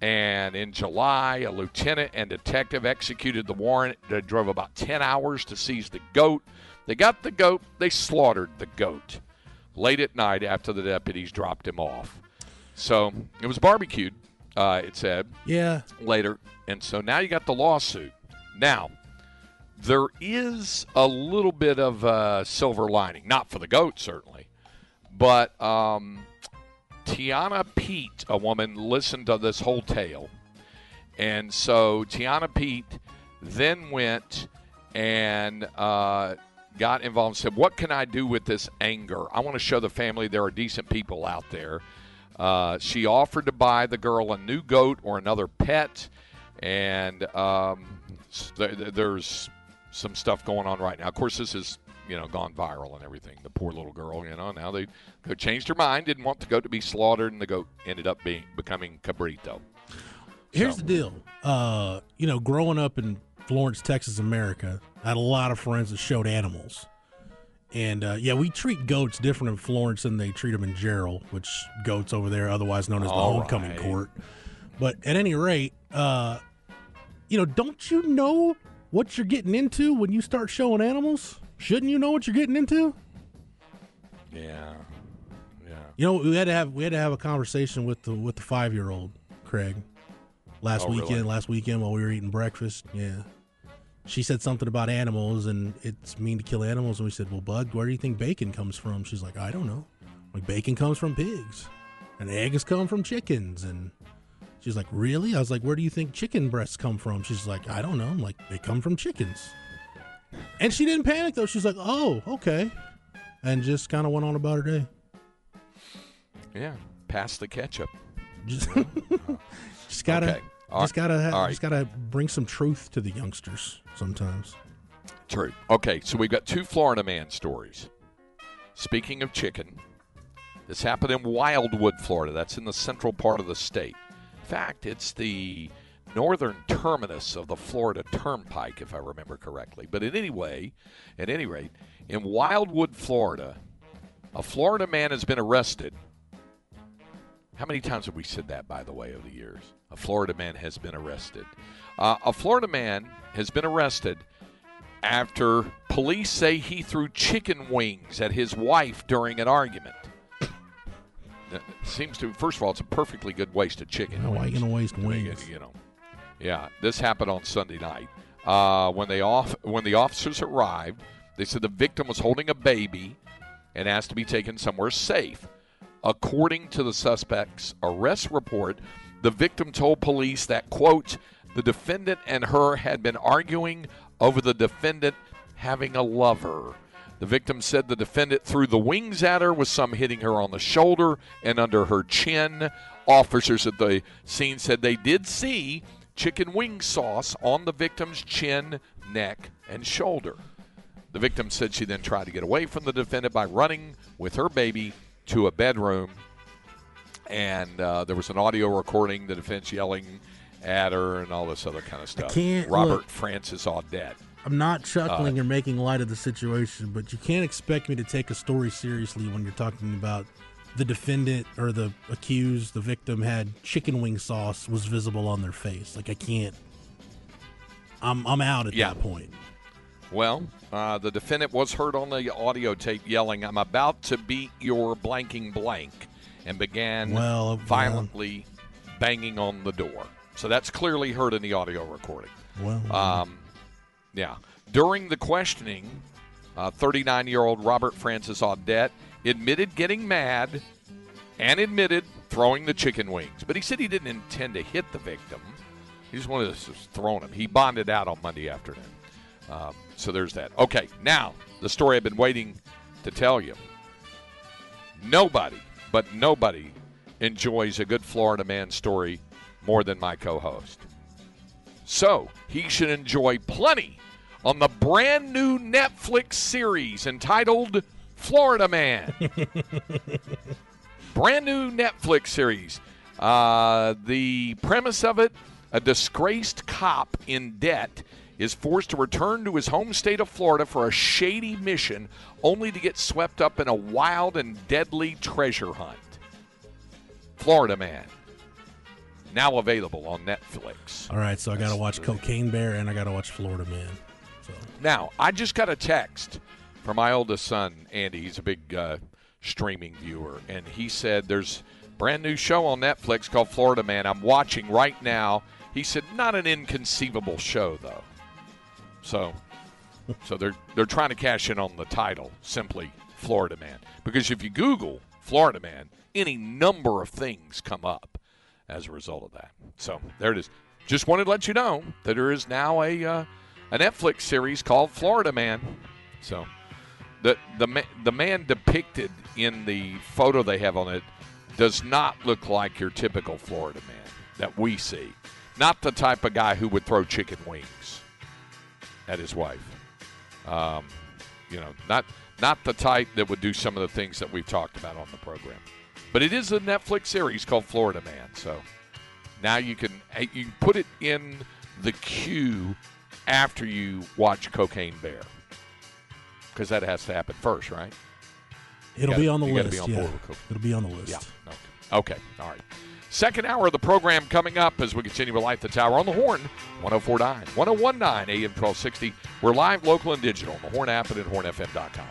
And in July, a lieutenant and detective executed the warrant They drove about 10 hours to seize the goat. They got the goat, they slaughtered the goat late at night after the deputies dropped him off. So it was barbecued, uh, it said Yeah. later. And so now you got the lawsuit. Now, there is a little bit of a silver lining, not for the goat, certainly, but um, Tiana Pete, a woman, listened to this whole tale. And so Tiana Pete then went and uh, got involved and said, What can I do with this anger? I want to show the family there are decent people out there. Uh, she offered to buy the girl a new goat or another pet. And um, there- there's some stuff going on right now. Of course, this has you know gone viral and everything. The poor little girl, you know, now they they changed her mind, didn't want the goat to be slaughtered, and the goat ended up being becoming cabrito. Here's So- the deal. Uh, you know, growing up in Florence, Texas, America, I had a lot of friends that showed animals. And uh, yeah, we treat goats different in Florence than they treat them in Jarrell, which goats over there, otherwise known as the All homecoming right. court. But at any rate, uh, you know, don't you know what you're getting into when you start showing animals? Shouldn't you know what you're getting into? Yeah, yeah. You know, we had to have we had to have a conversation with the with the five year old Craig last Oh, really? weekend. Last weekend while we were eating breakfast, yeah. She said something about animals and it's mean to kill animals. And we said, well, Bud, where do you think bacon comes from? She's like, I don't know. Like bacon comes from pigs, and eggs come from chickens. And she's like, really? I was like, where do you think chicken breasts come from? She's like, I don't know. I'm like, they come from chickens. And she didn't panic though. She's like, oh, okay, and just kind of went on about her day. Yeah, pass the ketchup. Just, [LAUGHS] just gotta, Okay. All just gotta, ha- All right. just gotta bring some truth to the youngsters sometimes. True. Okay, so we've got two Florida man stories. Speaking of chicken, this happened in Wildwood, Florida. That's in the central part of the state. In fact, it's the northern terminus of the Florida Turnpike, if I remember correctly. But in any way, at any rate, in Wildwood, Florida, a Florida man has been arrested. How many times have we said that, by the way, over the years? A Florida man has been arrested. Uh, a Florida man has been arrested after police say he threw chicken wings at his wife during an argument. That seems to, first of all, it's a perfectly good waste of chicken. Now, why you gonna waste wings? You know, yeah. This happened on Sunday night. Uh, when they off when the officers arrived, they said the victim was holding a baby and asked to be taken somewhere safe. According to the suspect's arrest report, the victim told police that, quote, the defendant and her had been arguing over the defendant having a lover. The victim said the defendant threw the wings at her, with some hitting her on the shoulder and under her chin. Officers at the scene said they did see chicken wing sauce on the victim's chin, neck, and shoulder. The victim said she then tried to get away from the defendant by running with her baby to a bedroom. And uh, there was an audio recording, the defense yelling at her and all this other kind of stuff. can't- Robert look. Francis Audette. I'm not chuckling Uh, or making light of the situation, but you can't expect me to take a story seriously when you're talking about the defendant or the accused, the victim had chicken wing sauce was visible on their face. Like I can't. I'm I'm out at Yeah. that point. Well, uh, the defendant was heard on the audio tape yelling, I'm about to beat your blanking blank, and began Well, uh, violently banging on the door. So that's clearly heard in the audio recording. Well, Um, yeah. During the questioning, 39 year old Robert Francis Audette admitted getting mad and admitted throwing the chicken wings. But he said he didn't intend to hit the victim. He just wanted to throw him. He bonded out on Monday afternoon. Um, so there's that. Okay, now the story I've been waiting to tell you. Nobody, but nobody, enjoys a good Florida man story more than my co host. So he should enjoy plenty on the brand new Netflix series entitled Florida Man. [LAUGHS] brand new Netflix series. Uh, the premise of it a disgraced cop in debt is forced to return to his home state of Florida for a shady mission only to get swept up in a wild and deadly treasure hunt. Florida Man. Now available on Netflix. all right. So I got to watch Cocaine Bear and I got to watch Florida Man. So Now, I just got a text from my oldest son, Andy. He's a big uh, streaming viewer, and he said there's a brand new show on Netflix called Florida Man. I'm watching right now. He said not an inconceivable show though. So, so they're they're trying to cash in on the title, simply Florida Man, because if you Google Florida Man, any number of things come up as a result of that. So there it is. Just wanted to let you know that there is now a uh, a Netflix series called Florida Man. So the the the man depicted in the photo they have on it does not look like your typical Florida man that we see. Not the type of guy who would throw chicken wings at his wife. Um, you know, not not the type that would do some of the things that we've talked about on the program. But it is a Netflix series called Florida Man. So now you can eh, you can put it in the queue after you watch Cocaine Bear because that has to happen first, right? it'll gotta- be on the list. be on yeah, it'll be on the list. Yeah. Okay. okay. All right. Second hour of the program coming up as we continue with Light the Tower on the Horn, 1049, 1019 AM 1260. We're live, local, and digital on the Horn app and at hornfm.com.